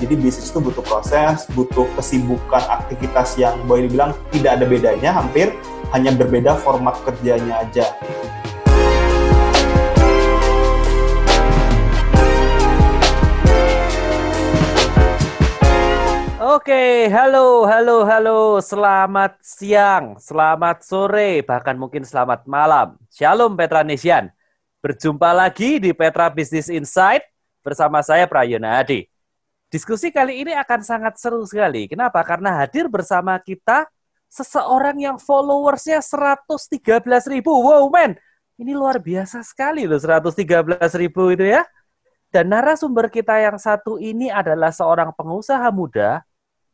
Jadi bisnis itu butuh proses, butuh kesibukan aktivitas yang boleh dibilang tidak ada bedanya, hampir hanya berbeda format kerjanya aja. Oke, halo, halo, halo. Selamat siang, selamat sore, bahkan mungkin selamat malam. Shalom Petra Nesian. Berjumpa lagi di Petra Business Insight bersama saya Prayona Adi. Diskusi kali ini akan sangat seru sekali. Kenapa? Karena hadir bersama kita seseorang yang followersnya 113 ribu. Wow, men. Ini luar biasa sekali loh 113 ribu itu ya. Dan narasumber kita yang satu ini adalah seorang pengusaha muda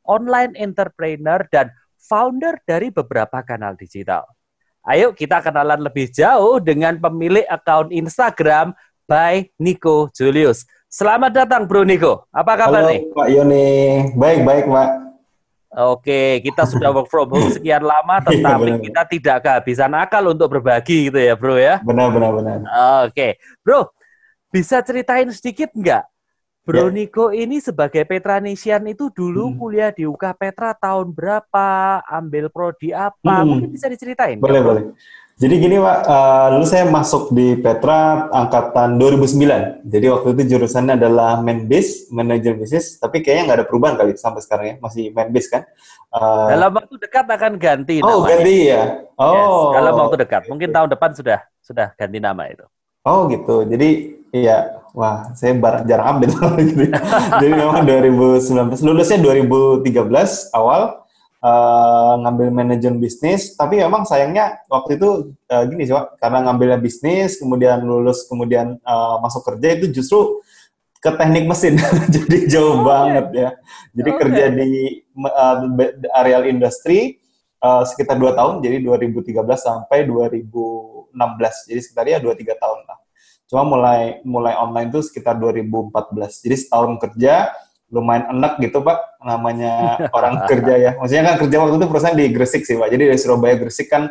online entrepreneur, dan founder dari beberapa kanal digital. Ayo kita kenalan lebih jauh dengan pemilik akun Instagram by Nico Julius. Selamat datang Bro Nico. Apa kabar Halo, nih? Pak Yoni. Baik, baik, Pak. Oke, kita sudah work from home sekian lama, Iya, tetapi benar. kita tidak kehabisan akal untuk berbagi gitu ya, Bro ya. Benar, benar, benar. Oke, Bro, bisa ceritain sedikit nggak? Bro Ya. Niko ini sebagai Petranesian itu dulu Hmm. kuliah di UK Petra tahun berapa, ambil prodi apa? Hmm. Mungkin bisa diceritain. Boleh, Bro? boleh. Jadi gini, Pak, eh, dulu saya masuk di Petra angkatan 2009. Jadi waktu itu jurusannya adalah main base, manager bisnis, tapi kayaknya nggak ada perubahan kali sampai sekarang ya, masih main base kan. Eh, Dalam waktu dekat akan ganti oh, namanya. ganti ya? Yes, Oh, dalam waktu dekat. Mungkin tahun depan sudah sudah ganti nama itu. Oh gitu. Jadi iya, wah saya bar- jarang update gitu. Jadi memang 2019 lulusnya 2013 awal eh, ngambil manajemen bisnis, tapi memang sayangnya waktu itu eh, gini sih, Pak, karena ngambilnya bisnis, kemudian lulus, kemudian eh, masuk kerja itu justru ke teknik mesin. Jadi jauh Oh, banget ya. Jadi Oke. kerja di eh, be- areal industri eh, sekitar dua tahun, jadi 2013 sampai 2016. Jadi sekitar ya 2-3 tahun lah. Cuma mulai mulai online tuh sekitar 2014. Jadi setahun kerja lumayan enak gitu Pak, namanya orang kerja ya. Maksudnya kan kerja waktu itu perusahaan di Gresik sih Pak. Jadi dari Surabaya Gresik kan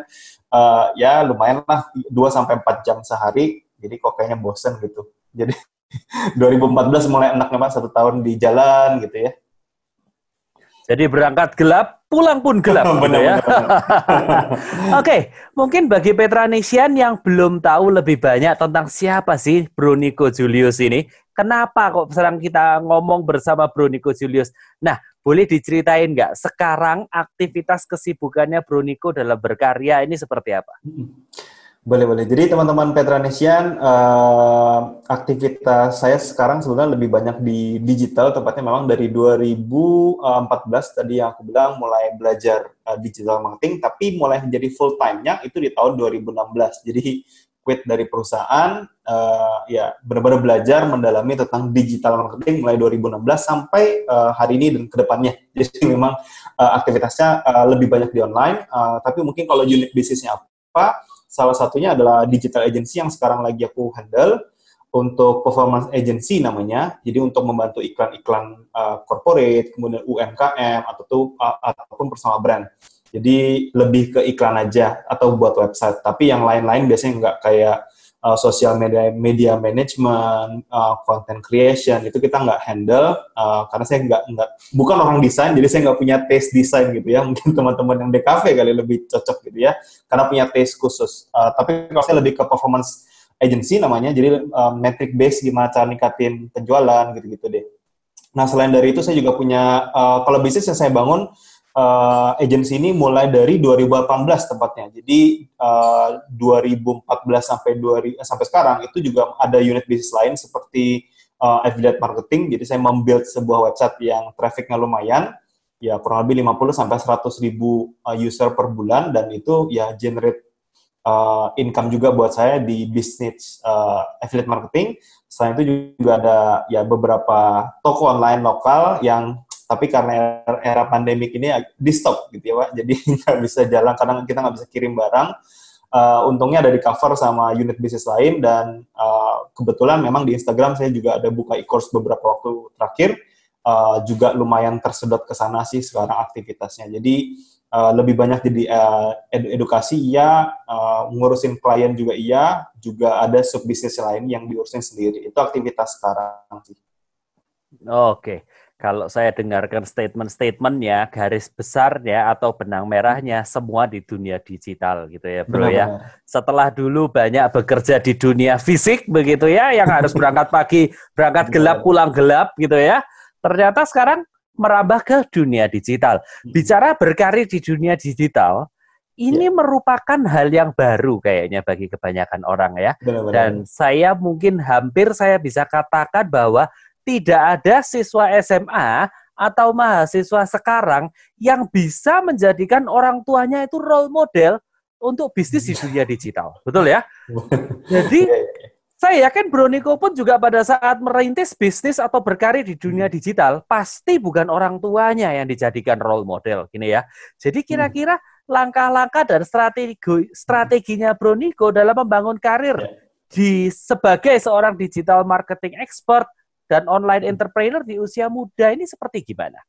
eh, ya lumayan lah 2 sampai 4 jam sehari. Jadi kok kayaknya bosen gitu. Jadi 2014 mulai enaknya Pak, satu tahun di jalan gitu ya. Jadi berangkat gelap, pulang pun gelap. gitu Benar, ya. Oke, mungkin bagi Petranesian yang belum tahu lebih banyak tentang siapa sih Bro Nico Julius ini, kenapa kok sekarang kita ngomong bersama Bro Nico Julius? Nah, boleh diceritain nggak sekarang aktivitas kesibukannya Bro Nico dalam berkarya ini seperti apa? Boleh, boleh. Jadi teman-teman Petranesian, eh, aktivitas saya sekarang sebenarnya lebih banyak di digital, tepatnya memang dari 2014 tadi yang aku bilang mulai belajar eh, digital marketing, tapi mulai menjadi full time-nya itu di tahun 2016. Jadi quit dari perusahaan, eh, ya benar-benar belajar mendalami tentang digital marketing mulai 2016 sampai eh, hari ini dan ke depannya. Jadi memang eh, aktivitasnya eh, lebih banyak di online, eh, tapi mungkin kalau unit bisnisnya apa, salah satunya adalah digital agency yang sekarang lagi aku handle untuk performance agency namanya. Jadi untuk membantu iklan-iklan uh, corporate, kemudian UMKM atau tuh, uh, ataupun personal brand. Jadi lebih ke iklan aja atau buat website. Tapi yang lain-lain biasanya nggak kayak uh, social media media management, uh, content creation itu kita nggak handle uh, karena saya nggak nggak bukan orang desain, jadi saya nggak punya taste desain gitu ya. Mungkin teman-teman yang DKV kali lebih cocok gitu ya karena punya taste khusus. Uh, tapi kalau saya lebih ke performance agency namanya, jadi uh, metric base gimana cara ningkatin penjualan gitu-gitu deh. Nah selain dari itu saya juga punya uh, kalau bisnis yang saya bangun uh, agency ini mulai dari 2018 tepatnya. Jadi uh, 2014 sampai 2000 eh, sampai sekarang itu juga ada unit bisnis lain seperti uh, affiliate marketing. Jadi saya membuild sebuah website yang trafficnya lumayan ya kurang lebih 50 sampai 100 ribu user per bulan dan itu ya generate uh, income juga buat saya di bisnis uh, affiliate marketing. Selain itu juga ada ya beberapa toko online lokal yang tapi karena era, pandemik ini di stop gitu ya Pak. Jadi nggak bisa jalan karena kita nggak bisa kirim barang. Uh, untungnya ada di cover sama unit bisnis lain dan uh, kebetulan memang di Instagram saya juga ada buka e-course beberapa waktu terakhir uh, juga lumayan tersedot ke sana sih sekarang aktivitasnya. Jadi uh, lebih banyak jadi uh, ed- edukasi iya, uh, ngurusin klien juga iya, juga ada sub bisnis lain yang diurusin sendiri. Itu aktivitas sekarang sih. Oke. Kalau saya dengarkan statement-statementnya, garis besarnya atau benang merahnya semua di dunia digital gitu ya, bro ya. Setelah dulu banyak bekerja di dunia fisik begitu ya, yang harus berangkat pagi, berangkat gelap, pulang gelap gitu ya. Ternyata sekarang merambah ke dunia digital. Hmm. Bicara berkarir di dunia digital, ini ya. merupakan hal yang baru kayaknya bagi kebanyakan orang ya. Benar, benar. Dan saya mungkin hampir saya bisa katakan bahwa tidak ada siswa SMA atau mahasiswa sekarang yang bisa menjadikan orang tuanya itu role model untuk bisnis di dunia digital. Betul ya? Jadi iya, iya. saya yakin Broniko pun juga pada saat merintis bisnis atau berkarir di dunia digital, pasti bukan orang tuanya yang dijadikan role model. Gini ya. Jadi kira-kira langkah-langkah dan strategi strateginya Broniko dalam membangun karir iya. di sebagai seorang digital marketing expert dan online entrepreneur di usia muda ini seperti gimana?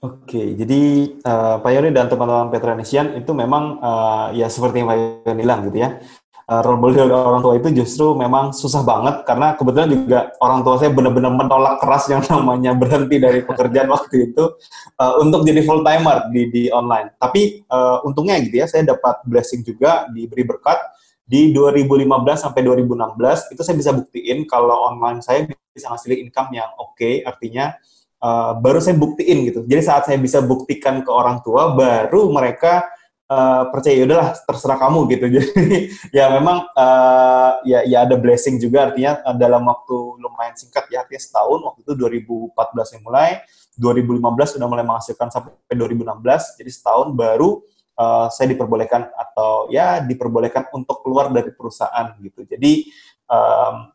Oke, jadi uh, Pak Yoni dan teman-teman Petranesian itu memang uh, ya seperti yang Pak Yoni bilang gitu ya. Uh, role model orang tua itu justru memang susah banget karena kebetulan juga orang tua saya benar-benar menolak keras yang namanya berhenti dari pekerjaan waktu itu uh, untuk jadi full timer di di online. Tapi uh, untungnya gitu ya, saya dapat blessing juga diberi berkat di 2015 sampai 2016 itu saya bisa buktiin kalau online saya bisa ngasilin income yang oke, okay, artinya uh, baru saya buktiin gitu. Jadi saat saya bisa buktikan ke orang tua, baru mereka uh, percaya ya udahlah terserah kamu gitu. Jadi ya memang uh, ya ya ada blessing juga artinya uh, dalam waktu lumayan singkat ya artinya setahun waktu itu 2014 yang mulai 2015 sudah mulai menghasilkan sampai 2016 jadi setahun baru uh, saya diperbolehkan atau ya diperbolehkan untuk keluar dari perusahaan gitu. Jadi um,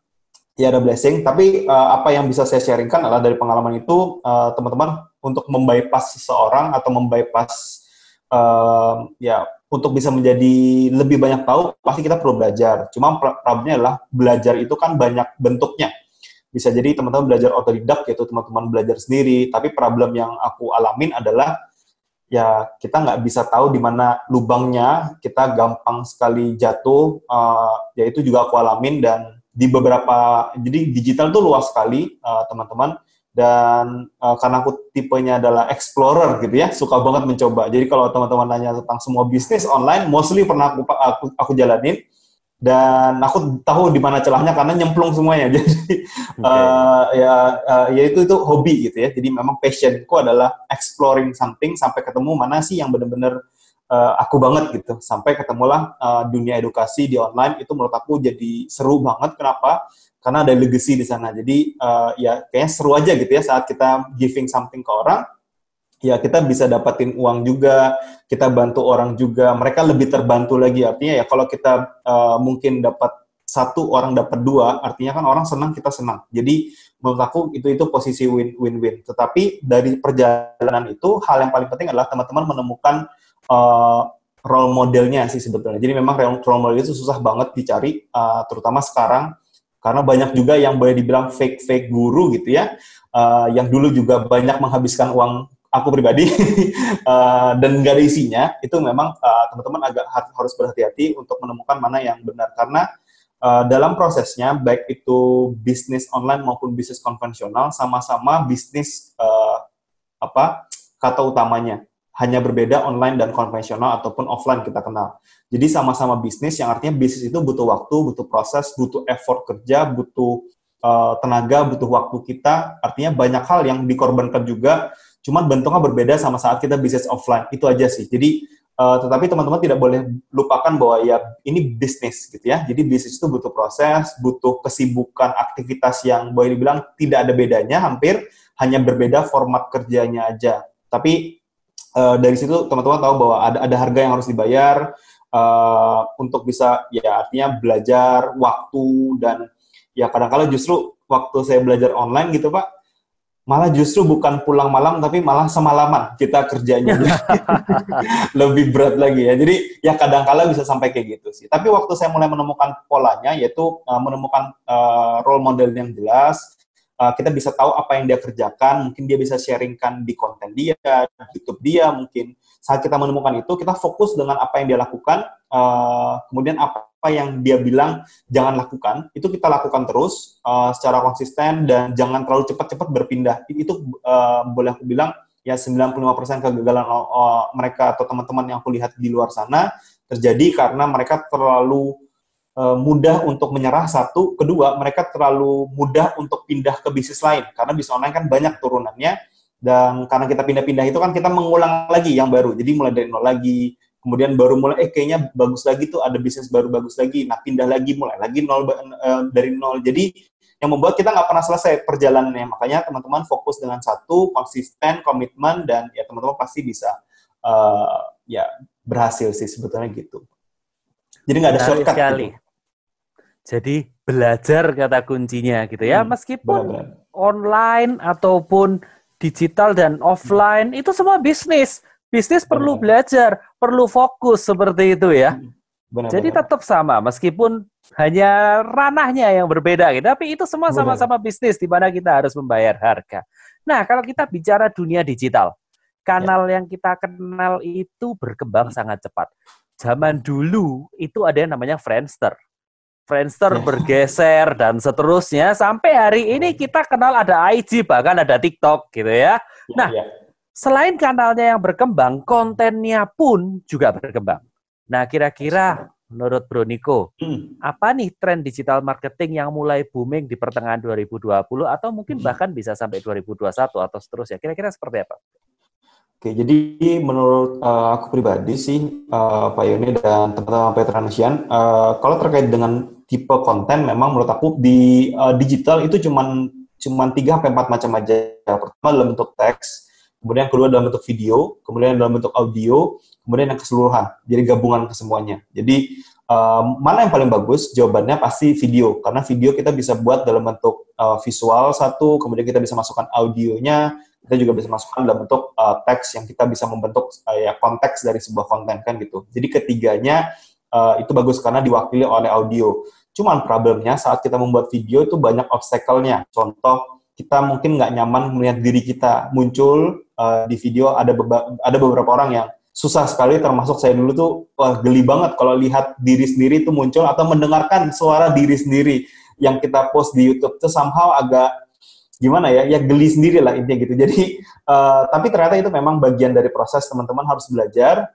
ya ada blessing. Tapi uh, apa yang bisa saya sharingkan adalah dari pengalaman itu teman teman-teman untuk membypass seseorang atau membypass uh, ya untuk bisa menjadi lebih banyak tahu pasti kita perlu belajar. Cuma problemnya adalah belajar itu kan banyak bentuknya. Bisa jadi teman-teman belajar otodidak yaitu teman-teman belajar sendiri. Tapi problem yang aku alamin adalah ya kita nggak bisa tahu di mana lubangnya, kita gampang sekali jatuh, uh, ya itu juga aku alamin dan di beberapa, jadi digital tuh luas sekali eh, teman-teman, dan uh, karena aku tipenya adalah explorer gitu ya, suka banget mencoba. Jadi kalau teman-teman nanya tentang semua bisnis online, mostly pernah aku aku, aku jalanin, dan aku tahu di mana celahnya karena nyemplung semuanya. Jadi okay. uh, eh, ya uh, ya itu itu hobi gitu ya. Jadi memang passionku adalah exploring something sampai ketemu mana sih yang benar-benar uh, aku banget gitu. Sampai ketemulah uh, dunia edukasi di online itu menurut aku jadi seru banget. Kenapa? Karena ada legacy di sana. Jadi uh, ya kayaknya seru aja gitu ya saat kita giving something ke orang ya kita bisa dapatin uang juga, kita bantu orang juga, mereka lebih terbantu lagi artinya ya kalau kita uh, mungkin dapat satu orang dapat dua, artinya kan orang senang kita senang. Jadi menurut aku itu itu posisi win-win-win. Tetapi dari perjalanan itu hal yang paling penting adalah teman-teman menemukan uh, role modelnya sih sebetulnya. Jadi memang role model itu susah banget dicari, uh, terutama sekarang karena banyak juga yang boleh dibilang fake-fake guru gitu ya, uh, yang dulu juga banyak menghabiskan uang aku pribadi uh, dan nggak ada isinya itu memang uh, teman-teman agak harus berhati-hati untuk menemukan mana yang benar karena uh, dalam prosesnya baik itu bisnis online maupun bisnis konvensional sama-sama bisnis uh, apa kata utamanya hanya berbeda online dan konvensional ataupun offline kita kenal. Jadi sama-sama bisnis yang artinya bisnis itu butuh waktu, butuh proses, butuh effort kerja, butuh uh, tenaga, butuh waktu kita. Artinya banyak hal yang dikorbankan juga Cuman bentuknya berbeda sama saat kita bisnis offline. Itu aja sih. Jadi uh, tetapi teman-teman tidak boleh lupakan bahwa ya ini bisnis gitu ya. Jadi bisnis itu butuh proses, butuh kesibukan, aktivitas yang boleh dibilang tidak ada bedanya, hampir hanya berbeda format kerjanya aja. Tapi uh, dari situ teman-teman tahu bahwa ada ada harga yang harus dibayar uh, untuk bisa ya artinya belajar waktu dan ya kadang-kala justru waktu saya belajar online gitu Pak, malah justru bukan pulang malam tapi malah semalaman kita kerjanya. Lebih berat lagi ya. Jadi ya kadang-kala bisa sampai kayak gitu sih. Tapi waktu saya mulai menemukan polanya yaitu uh, menemukan uh, role model yang jelas uh, kita bisa tahu apa yang dia kerjakan, mungkin dia bisa sharingkan di konten dia, di YouTube dia, mungkin saat kita menemukan itu, kita fokus dengan apa yang dia lakukan, uh, kemudian apa yang dia bilang jangan lakukan, itu kita lakukan terus uh, secara konsisten dan jangan terlalu cepat-cepat berpindah. Itu uh, boleh aku bilang ya 95% kegagalan uh, mereka atau teman-teman yang aku lihat di luar sana terjadi karena mereka terlalu mudah untuk menyerah satu, kedua mereka terlalu mudah untuk pindah ke bisnis lain. Karena bisnis online kan banyak turunannya dan karena kita pindah-pindah itu kan kita mengulang lagi yang baru. Jadi mulai dari nol lagi kemudian baru mulai eh kayaknya bagus lagi tuh ada bisnis baru bagus lagi. Nah pindah lagi mulai lagi nol uh, dari nol. Jadi yang membuat kita nggak pernah selesai perjalanannya. Makanya teman-teman fokus dengan satu konsisten komitmen dan ya teman-teman pasti bisa uh, ya berhasil sih sebetulnya gitu. Jadi nggak ada shortcut sekali. Gitu. Jadi belajar kata kuncinya gitu ya hmm, meskipun benar online ataupun digital dan offline itu semua bisnis. Bisnis perlu belajar, perlu fokus seperti itu ya. Hmm, benar, Jadi benar. tetap sama meskipun hanya ranahnya yang berbeda gitu. Tapi itu semua sama-sama bisnis di mana kita harus membayar harga. Nah, kalau kita bicara dunia digital, kanal ya. yang kita kenal itu berkembang sangat cepat. Zaman dulu itu ada yang namanya Friendster. Friendster yeah. bergeser dan seterusnya sampai hari ini kita kenal ada IG bahkan ada TikTok gitu ya. Yeah, nah, yeah. selain kanalnya yang berkembang, kontennya pun juga berkembang. Nah, kira-kira menurut Bro Niko, hmm. apa nih tren digital marketing yang mulai booming di pertengahan 2020 atau mungkin hmm. bahkan bisa sampai 2021 atau seterusnya? Kira-kira seperti apa? Oke, jadi menurut uh, aku pribadi sih, uh, Pak Yoni dan teman-teman Petranesian, uh, kalau terkait dengan tipe konten, memang menurut aku di uh, digital itu cuman cuman tiga sampai empat macam aja. Pertama dalam bentuk teks, kemudian yang kedua dalam bentuk video, kemudian dalam bentuk audio, kemudian yang keseluruhan. Jadi gabungan kesemuanya. Jadi uh, mana yang paling bagus? Jawabannya pasti video, karena video kita bisa buat dalam bentuk uh, visual satu, kemudian kita bisa masukkan audionya, kita juga bisa masukkan dalam bentuk uh, teks yang kita bisa membentuk uh, ya konteks dari sebuah konten kan gitu. Jadi ketiganya uh, itu bagus karena diwakili oleh audio. Cuman problemnya saat kita membuat video itu banyak obstacle-nya. Contoh kita mungkin nggak nyaman melihat diri kita muncul uh, di video ada ada beberapa orang yang susah sekali termasuk saya dulu tuh wah geli banget kalau lihat diri sendiri itu muncul atau mendengarkan suara diri sendiri yang kita post di YouTube itu somehow agak gimana ya ya geli sendiri lah intinya gitu jadi uh, tapi ternyata itu memang bagian dari proses teman-teman harus belajar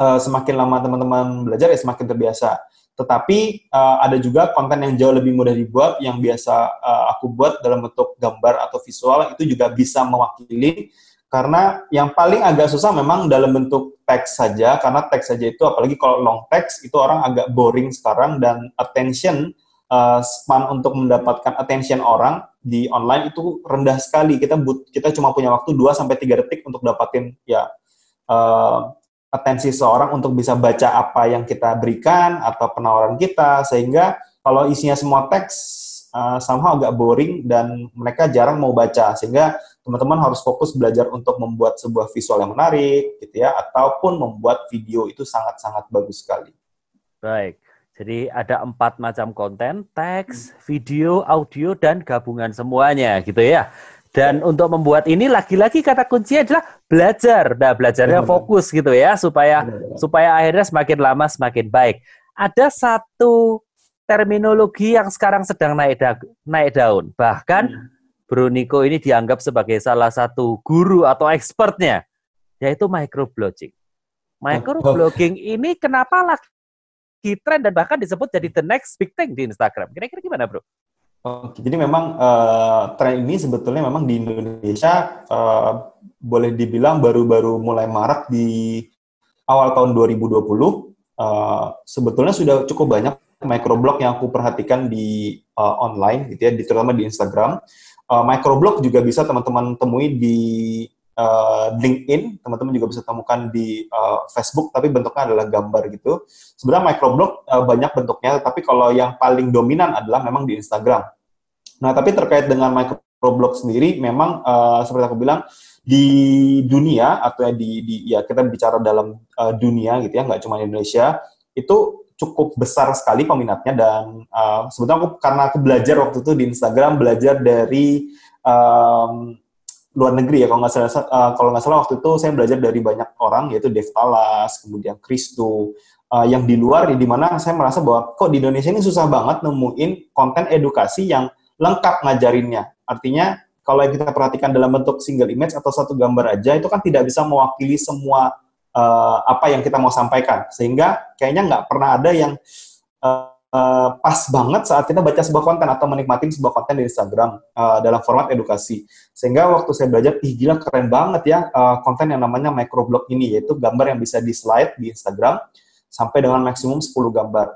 uh, semakin lama teman-teman belajar ya semakin terbiasa tetapi uh, ada juga konten yang jauh lebih mudah dibuat yang biasa uh, aku buat dalam bentuk gambar atau visual itu juga bisa mewakili karena yang paling agak susah memang dalam bentuk teks saja karena teks saja itu apalagi kalau long text itu orang agak boring sekarang dan attention uh, span untuk mendapatkan attention orang di online itu rendah sekali. Kita but, kita cuma punya waktu 2 sampai 3 detik untuk dapatin ya uh, atensi seorang untuk bisa baca apa yang kita berikan atau penawaran kita sehingga kalau isinya semua teks uh, somehow agak boring dan mereka jarang mau baca sehingga teman-teman harus fokus belajar untuk membuat sebuah visual yang menarik gitu ya ataupun membuat video itu sangat-sangat bagus sekali. Baik. Jadi ada empat macam konten, teks, video, audio, dan gabungan semuanya gitu ya. Dan untuk membuat ini lagi-lagi kata kuncinya adalah belajar. Nah, belajarnya fokus gitu ya supaya supaya akhirnya semakin lama semakin baik. Ada satu terminologi yang sekarang sedang naik da naik daun. Bahkan hmm. Bruniko ini dianggap sebagai salah satu guru atau expertnya yaitu microblogging. Microblogging ini kenapa lagi lagi tren dan bahkan disebut jadi the next big thing di Instagram. Kira-kira gimana, Bro? Oke, jadi memang uh, tren ini sebetulnya memang di Indonesia uh, boleh dibilang baru-baru mulai marak di awal tahun 2020. Uh, sebetulnya sudah cukup banyak microblog yang aku perhatikan di uh, online, gitu ya, terutama di Instagram. Uh, microblog juga bisa teman-teman temui di uh, LinkedIn, teman-teman juga bisa temukan di uh, Facebook, tapi bentuknya adalah gambar gitu. Sebenarnya microblog uh, banyak bentuknya, tapi kalau yang paling dominan adalah memang di Instagram. Nah, tapi terkait dengan microblog sendiri, memang uh, seperti aku bilang di dunia atau ya di, di ya kita bicara dalam uh, dunia gitu ya, nggak cuma di Indonesia, itu cukup besar sekali peminatnya dan uh, sebetulnya aku karena aku belajar waktu itu di Instagram belajar dari um, luar negeri ya kalau nggak salah uh, kalau nggak salah waktu itu saya belajar dari banyak orang yaitu Dev Talas kemudian Kristo uh, yang di luar di mana saya merasa bahwa kok di Indonesia ini susah banget nemuin konten edukasi yang lengkap ngajarinnya artinya kalau yang kita perhatikan dalam bentuk single image atau satu gambar aja itu kan tidak bisa mewakili semua uh, apa yang kita mau sampaikan sehingga kayaknya nggak pernah ada yang uh, uh, pas banget saat kita baca sebuah konten atau menikmati sebuah konten di Instagram uh, dalam format edukasi. Sehingga waktu saya belajar, ih gila keren banget ya uh, konten yang namanya microblog ini, yaitu gambar yang bisa di slide di Instagram sampai dengan maksimum 10 gambar.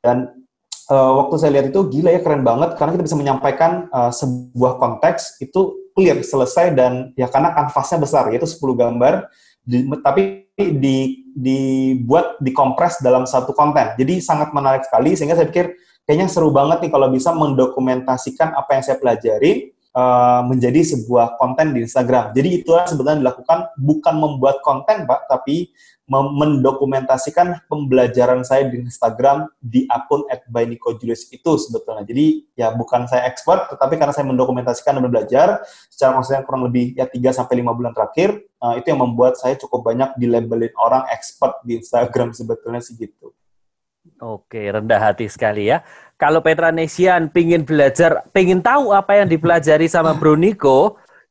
Dan uh, waktu saya lihat itu gila ya keren banget karena kita bisa menyampaikan uh, sebuah konteks itu clear, selesai dan ya karena kanvasnya besar yaitu 10 gambar di, tapi di, dibuat dikompres dalam satu konten. Jadi sangat menarik sekali sehingga saya pikir kayaknya seru banget nih kalau bisa mendokumentasikan apa yang saya pelajari uh, menjadi sebuah konten di Instagram. Jadi itulah sebenarnya dilakukan bukan membuat konten Pak, tapi mendokumentasikan pembelajaran saya di Instagram di akun @bainikojulius itu sebetulnya. Jadi ya bukan saya expert, tetapi karena saya mendokumentasikan dan belajar secara konsisten kurang lebih ya 3 sampai 5 bulan terakhir, uh, itu yang membuat saya cukup banyak dilabelin orang expert di Instagram sebetulnya sih gitu. Oke, rendah hati sekali ya. Kalau Petra Nesian pingin belajar, pingin tahu apa yang dipelajari sama Bro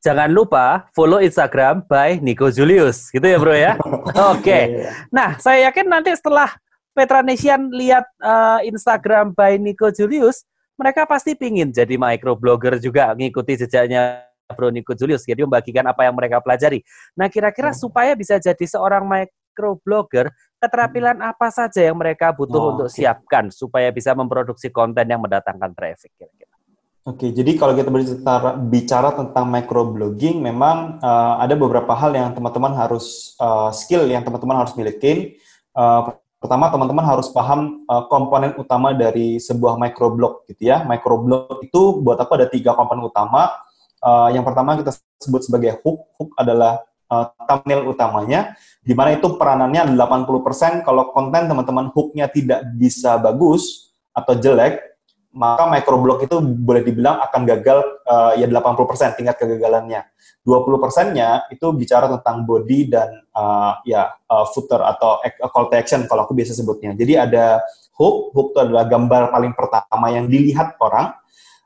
jangan lupa follow Instagram by Nico Julius, gitu ya bro ya. Oke. Okay. Iya, iya. Nah, saya yakin nanti setelah Petra Nation lihat uh, Instagram by Nico Julius, mereka pasti pingin jadi microblogger juga, ngikuti jejaknya Bro Nico Julius, jadi membagikan apa yang mereka pelajari. Nah, kira-kira hmm. supaya bisa jadi seorang microblogger, keterampilan apa saja yang mereka butuh oh, untuk okay. siapkan supaya bisa memproduksi konten yang mendatangkan traffic kira-kira? Oke, jadi kalau kita bicara, bicara tentang microblogging, memang uh, ada beberapa hal yang teman-teman harus uh, skill yang teman-teman harus miliki. Uh, pertama, teman-teman harus paham uh, komponen utama dari sebuah microblog, gitu ya. Microblog itu buat apa ada tiga komponen utama. Uh, yang pertama kita sebut sebagai hook. Hook adalah uh, thumbnail utamanya, di mana itu peranannya 80% kalau konten teman-teman hooknya tidak bisa bagus atau jelek, maka microblog itu boleh dibilang akan gagal uh, ya 80% tingkat kegagalannya. 20%-nya itu bicara tentang body dan uh, ya uh, footer atau call to action kalau aku biasa sebutnya. Jadi ada hook, hook itu adalah gambar paling pertama yang dilihat orang.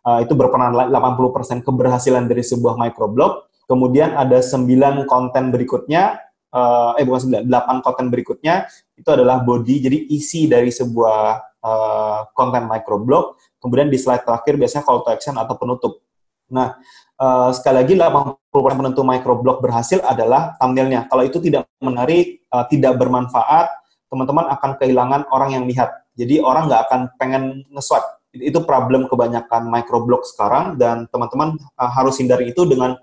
Uh, itu berperan 80% keberhasilan dari sebuah microblog. Kemudian ada 9 konten berikutnya uh, eh bukan 9, 8 konten berikutnya itu adalah body jadi isi dari sebuah uh, konten microblog Kemudian di slide terakhir biasanya call to action atau penutup. Nah, uh, sekali lagi 80% penentu microblog berhasil adalah thumbnailnya. Kalau itu tidak menarik, uh, tidak bermanfaat, teman-teman akan kehilangan orang yang lihat. Jadi orang nggak akan pengen nge-swipe. Itu problem kebanyakan microblog sekarang dan teman-teman uh, harus hindari itu dengan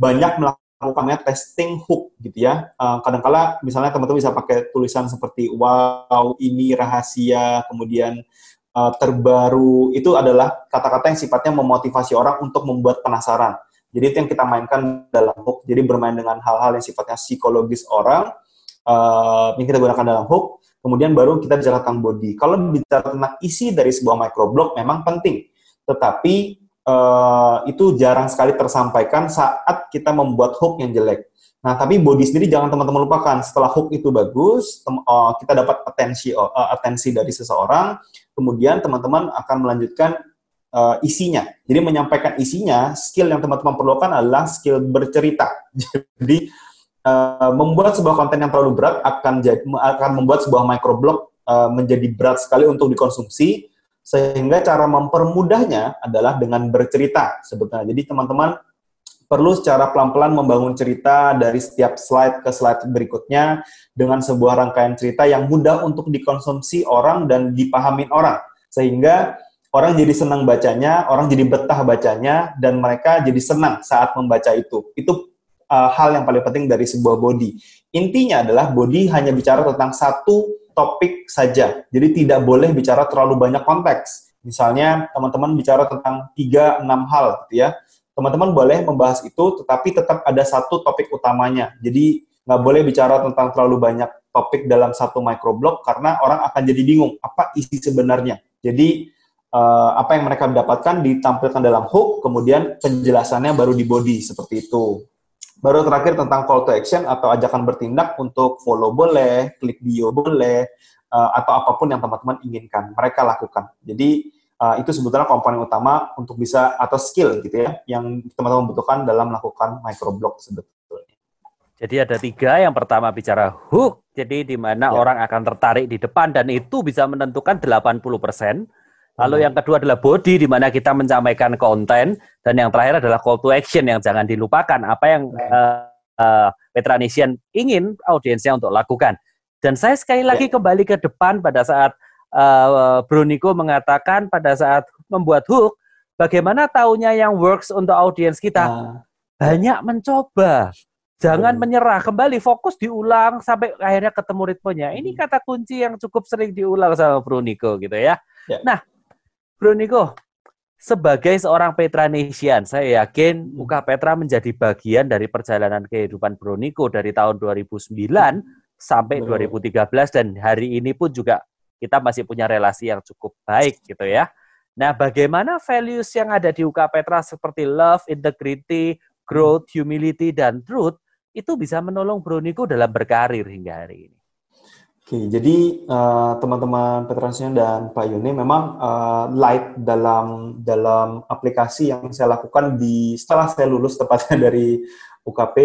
banyak melakukan testing hook gitu ya. Uh, kadang-kala misalnya teman-teman bisa pakai tulisan seperti wow ini rahasia, kemudian uh, terbaru itu adalah kata-kata yang sifatnya memotivasi orang untuk membuat penasaran. Jadi itu yang kita mainkan dalam hook. Jadi bermain dengan hal-hal yang sifatnya psikologis orang uh, yang kita gunakan dalam hook. Kemudian baru kita bicara tentang body. Kalau bicara tentang isi dari sebuah microblog memang penting, tetapi uh, itu jarang sekali tersampaikan saat kita membuat hook yang jelek. Nah, tapi body sendiri jangan teman-teman lupakan. Setelah hook itu bagus, uh, kita dapat atensi uh, atensi dari seseorang, kemudian teman-teman akan melanjutkan uh, isinya. Jadi menyampaikan isinya, skill yang teman-teman perlukan adalah skill bercerita. Jadi uh, membuat sebuah konten yang terlalu berat akan jadi akan membuat sebuah microblog uh, menjadi berat sekali untuk dikonsumsi. Sehingga cara mempermudahnya adalah dengan bercerita sebetulnya. Jadi teman-teman perlu secara pelan-pelan membangun cerita dari setiap slide ke slide berikutnya dengan sebuah rangkaian cerita yang mudah untuk dikonsumsi orang dan dipahami orang. Sehingga orang jadi senang bacanya, orang jadi betah bacanya, dan mereka jadi senang saat membaca itu. Itu uh, hal yang paling penting dari sebuah body. Intinya adalah body hanya bicara tentang satu topik saja. Jadi tidak boleh bicara terlalu banyak konteks. Misalnya teman-teman bicara tentang 3-6 hal gitu ya teman-teman boleh membahas itu, tetapi tetap ada satu topik utamanya. Jadi nggak boleh bicara tentang terlalu banyak topik dalam satu microblog karena orang akan jadi bingung apa isi sebenarnya. Jadi uh, apa yang mereka dapatkan ditampilkan dalam hook, kemudian penjelasannya baru di body seperti itu. Baru terakhir tentang call to action atau ajakan bertindak untuk follow boleh, klik bio boleh, uh, atau apa pun yang teman-teman inginkan, mereka lakukan. Jadi uh, itu sebetulnya komponen utama untuk bisa atau skill gitu ya, yang teman-teman butuhkan dalam melakukan microblog sebetulnya. Jadi ada tiga, yang pertama bicara hook, jadi di mana ya. orang akan tertarik di depan dan itu bisa menentukan 80 persen Lalu yang kedua adalah body, di mana kita menyampaikan konten, dan yang terakhir adalah call to action yang jangan dilupakan. Apa yang uh, uh, Petranisian ingin audiensnya untuk lakukan. Dan saya sekali lagi ya. kembali ke depan pada saat uh, Bro Niko mengatakan pada saat membuat hook, bagaimana taunya yang works untuk audiens kita? Uh. Banyak mencoba. Jangan uh. menyerah, kembali fokus diulang sampai akhirnya ketemu ritmenya. Ini hmm. kata kunci yang cukup sering diulang sama Bro Niko gitu ya. ya. Nah, Bro Niko, sebagai seorang Petranesian, saya yakin Muka Petra menjadi bagian dari perjalanan kehidupan Bro Niko dari tahun 2009 sampai 2013 dan hari ini pun juga kita masih punya relasi yang cukup baik gitu ya. Nah, bagaimana values yang ada di UK Petra seperti love, integrity, growth, humility, dan truth itu bisa menolong Bro Niko dalam berkarir hingga hari ini? Oke, jadi uh, teman-teman Petrasian dan Pak Yuni memang uh, light dalam dalam aplikasi yang saya lakukan di setelah saya lulus tepatnya dari UKP.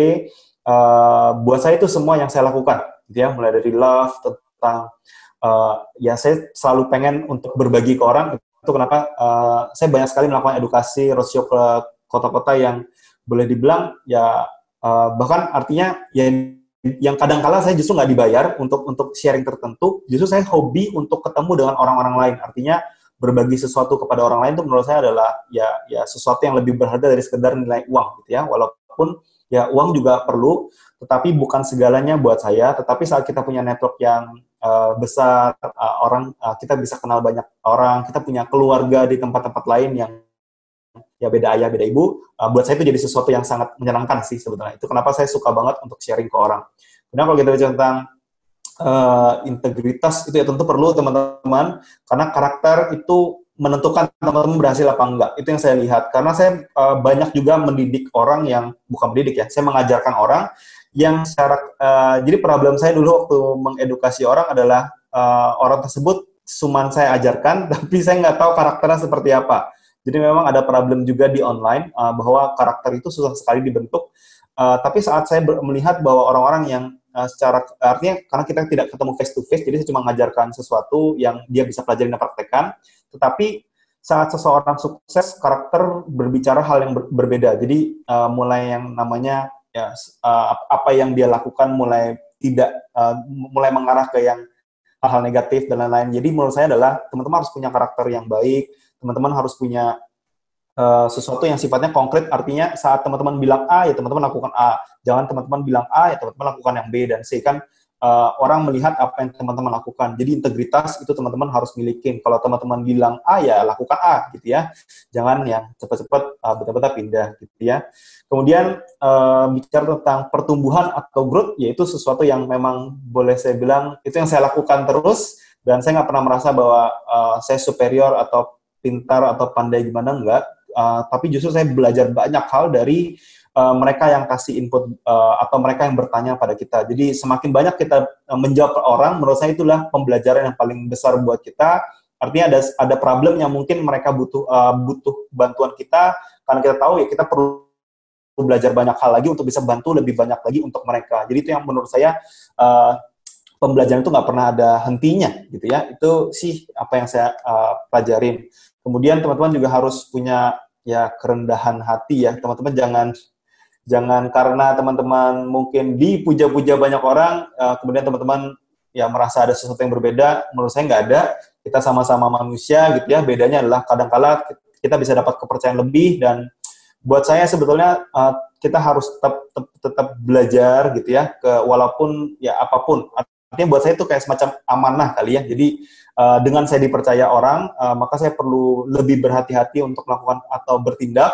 Uh, eh, buat saya itu semua yang saya lakukan, gitu ya, mulai dari love tentang uh, ya saya selalu pengen untuk berbagi ke orang. Itu kenapa uh, saya banyak sekali melakukan edukasi roadshow ke kota-kota yang boleh dibilang ya uh, bahkan artinya ya yang kadang kala saya justru nggak dibayar untuk untuk sharing tertentu, justru saya hobi untuk ketemu dengan orang-orang lain. Artinya berbagi sesuatu kepada orang lain itu menurut saya adalah ya ya sesuatu yang lebih berharga dari sekedar nilai uang gitu ya. Walaupun ya uang juga perlu, tetapi bukan segalanya buat saya. Tetapi saat kita punya network yang uh, besar, uh, orang uh, kita bisa kenal banyak orang, kita punya keluarga di tempat-tempat lain yang ya beda ayah, beda ibu, uh, buat saya itu jadi sesuatu yang sangat menyenangkan sih sebetulnya. Itu kenapa saya suka banget untuk sharing ke orang. Kemudian kalau kita bicara tentang uh, integritas itu ya tentu perlu teman-teman karena karakter itu menentukan teman-teman berhasil apa enggak. Itu yang saya lihat. Karena saya uh, banyak juga mendidik orang yang bukan mendidik ya, saya mengajarkan orang yang secara uh, jadi problem saya dulu waktu mengedukasi orang adalah uh, orang tersebut cuman saya ajarkan tapi saya nggak tahu karakternya seperti apa jadi memang ada problem juga di online uh, bahwa karakter itu susah sekali dibentuk. Uh, tapi saat saya melihat bahwa orang-orang yang uh, secara artinya karena kita tidak ketemu face to face, jadi saya cuma mengajarkan sesuatu yang dia bisa pelajari dan praktekkan. Tetapi saat seseorang sukses, karakter berbicara hal yang ber berbeda. Jadi uh, mulai yang namanya ya uh, apa yang dia lakukan mulai tidak uh, mulai mengarah ke yang hal-hal negatif dan lain-lain. Jadi menurut saya adalah teman-teman harus punya karakter yang baik, teman-teman harus punya uh, sesuatu yang sifatnya konkret, artinya saat teman-teman bilang A, ya teman-teman lakukan A. Jangan teman-teman bilang A, ya teman-teman lakukan yang B dan C. Kan uh, orang melihat apa yang teman-teman lakukan. Jadi integritas itu teman-teman harus milikin. Kalau teman-teman bilang A, ya lakukan A, gitu ya. Jangan yang cepat-cepat uh, betul-betul pindah, gitu ya. Kemudian uh, bicara tentang pertumbuhan atau growth, yaitu sesuatu yang memang boleh saya bilang, itu yang saya lakukan terus, dan saya nggak pernah merasa bahwa uh, saya superior atau pintar atau pandai gimana enggak, uh, tapi justru saya belajar banyak hal dari uh, mereka yang kasih input uh, atau mereka yang bertanya pada kita. Jadi semakin banyak kita uh, menjawab orang, menurut saya itulah pembelajaran yang paling besar buat kita. Artinya ada ada problem yang mungkin mereka butuh uh, butuh bantuan kita karena kita tahu ya kita perlu belajar banyak hal lagi untuk bisa bantu lebih banyak lagi untuk mereka. Jadi itu yang menurut saya uh, pembelajaran itu nggak pernah ada hentinya gitu ya. Itu sih apa yang saya uh, pelajarin. Kemudian teman-teman juga harus punya ya kerendahan hati ya. Teman-teman jangan jangan karena teman-teman mungkin dipuja-puja banyak orang, uh, kemudian teman-teman ya merasa ada sesuatu yang berbeda. Menurut saya nggak ada. Kita sama-sama manusia gitu ya. Bedanya adalah kadang-kala kita bisa dapat kepercayaan lebih dan buat saya sebetulnya uh, kita harus tetap, tetap tetap belajar gitu ya ke walaupun ya apa pun artinya buat saya itu kayak semacam amanah kali ya jadi uh, dengan saya dipercaya orang, uh, maka saya perlu lebih berhati-hati untuk melakukan atau bertindak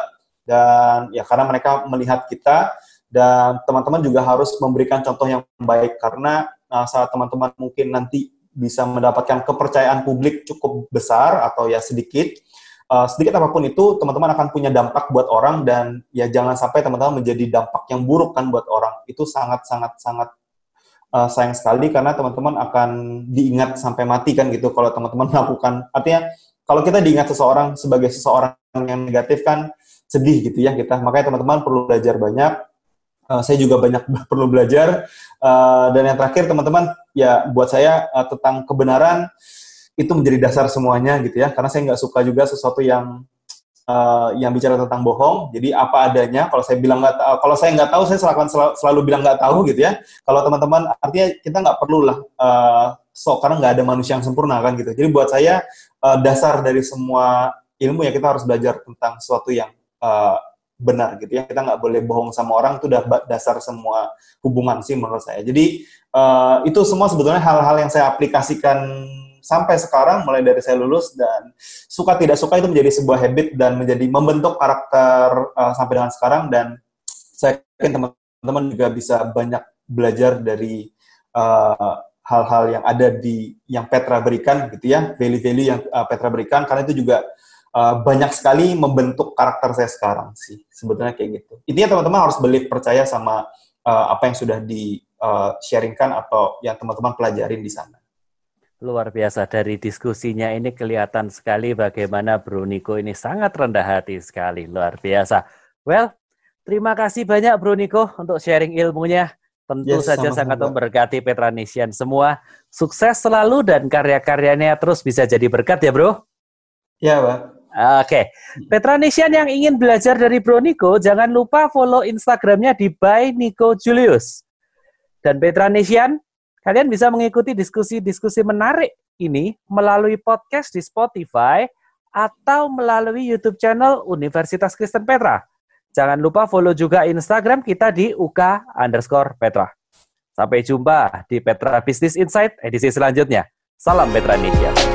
dan ya karena mereka melihat kita dan teman-teman juga harus memberikan contoh yang baik karena nah, saat teman-teman mungkin nanti bisa mendapatkan kepercayaan publik cukup besar atau ya sedikit, uh, sedikit apa pun itu teman-teman akan punya dampak buat orang dan ya jangan sampai teman-teman menjadi dampak yang buruk kan buat orang. Itu sangat sangat sangat uh, sayang sekali karena teman-teman akan diingat sampai mati kan gitu kalau teman-teman melakukan artinya kalau kita diingat seseorang sebagai seseorang yang negatif kan sedih gitu ya kita. Makanya teman-teman perlu belajar banyak. Uh, saya juga banyak perlu belajar. Uh, dan yang terakhir teman-teman ya buat saya uh, tentang kebenaran itu menjadi dasar semuanya gitu ya. Karena saya nggak suka juga sesuatu yang uh, yang bicara tentang bohong. Jadi apa adanya. Kalau saya bilang nggak, kalau saya nggak tahu, saya selalu, selalu, bilang nggak tahu gitu ya. Kalau teman-teman, artinya kita nggak perlu lah uh, sok karena nggak ada manusia yang sempurna kan gitu. Jadi buat saya uh, dasar dari semua ilmu ya kita harus belajar tentang sesuatu yang uh, benar gitu ya. Kita nggak boleh bohong sama orang itu udah dasar semua hubungan sih menurut saya. Jadi uh, itu semua sebetulnya hal-hal yang saya aplikasikan sampai sekarang mulai dari saya lulus dan suka tidak suka itu menjadi sebuah habit dan menjadi membentuk karakter uh, sampai dengan sekarang dan saya yakin teman-teman juga bisa banyak belajar dari uh, hal-hal yang ada di yang Petra berikan gitu ya, value-value yang uh, Petra berikan karena itu juga uh, banyak sekali membentuk karakter saya sekarang sih sebetulnya kayak gitu. Intinya teman-teman harus beli percaya sama uh, apa yang sudah di uh, sharingkan atau yang teman-teman pelajarin di sana. Luar biasa dari diskusinya ini kelihatan sekali bagaimana Bro Niko ini sangat rendah hati sekali, luar biasa. Well, terima kasih banyak Bro Niko untuk sharing ilmunya. Tentu yes, saja sangat memberkati Petranisian semua. Sukses selalu dan karya-karyanya terus bisa jadi berkat ya, Bro. Ya, Pak. Oke. Okay. Petranisian yang ingin belajar dari Bro Niko, jangan lupa follow Instagramnya di by Niko Julius. Dan Petranisian, kalian bisa mengikuti diskusi-diskusi menarik ini melalui podcast di Spotify atau melalui YouTube channel Universitas Kristen Petra. Jangan lupa follow juga Instagram kita di UK underscore Petra. Sampai jumpa di Petra Business Insight edisi selanjutnya. Salam Petra Indonesia.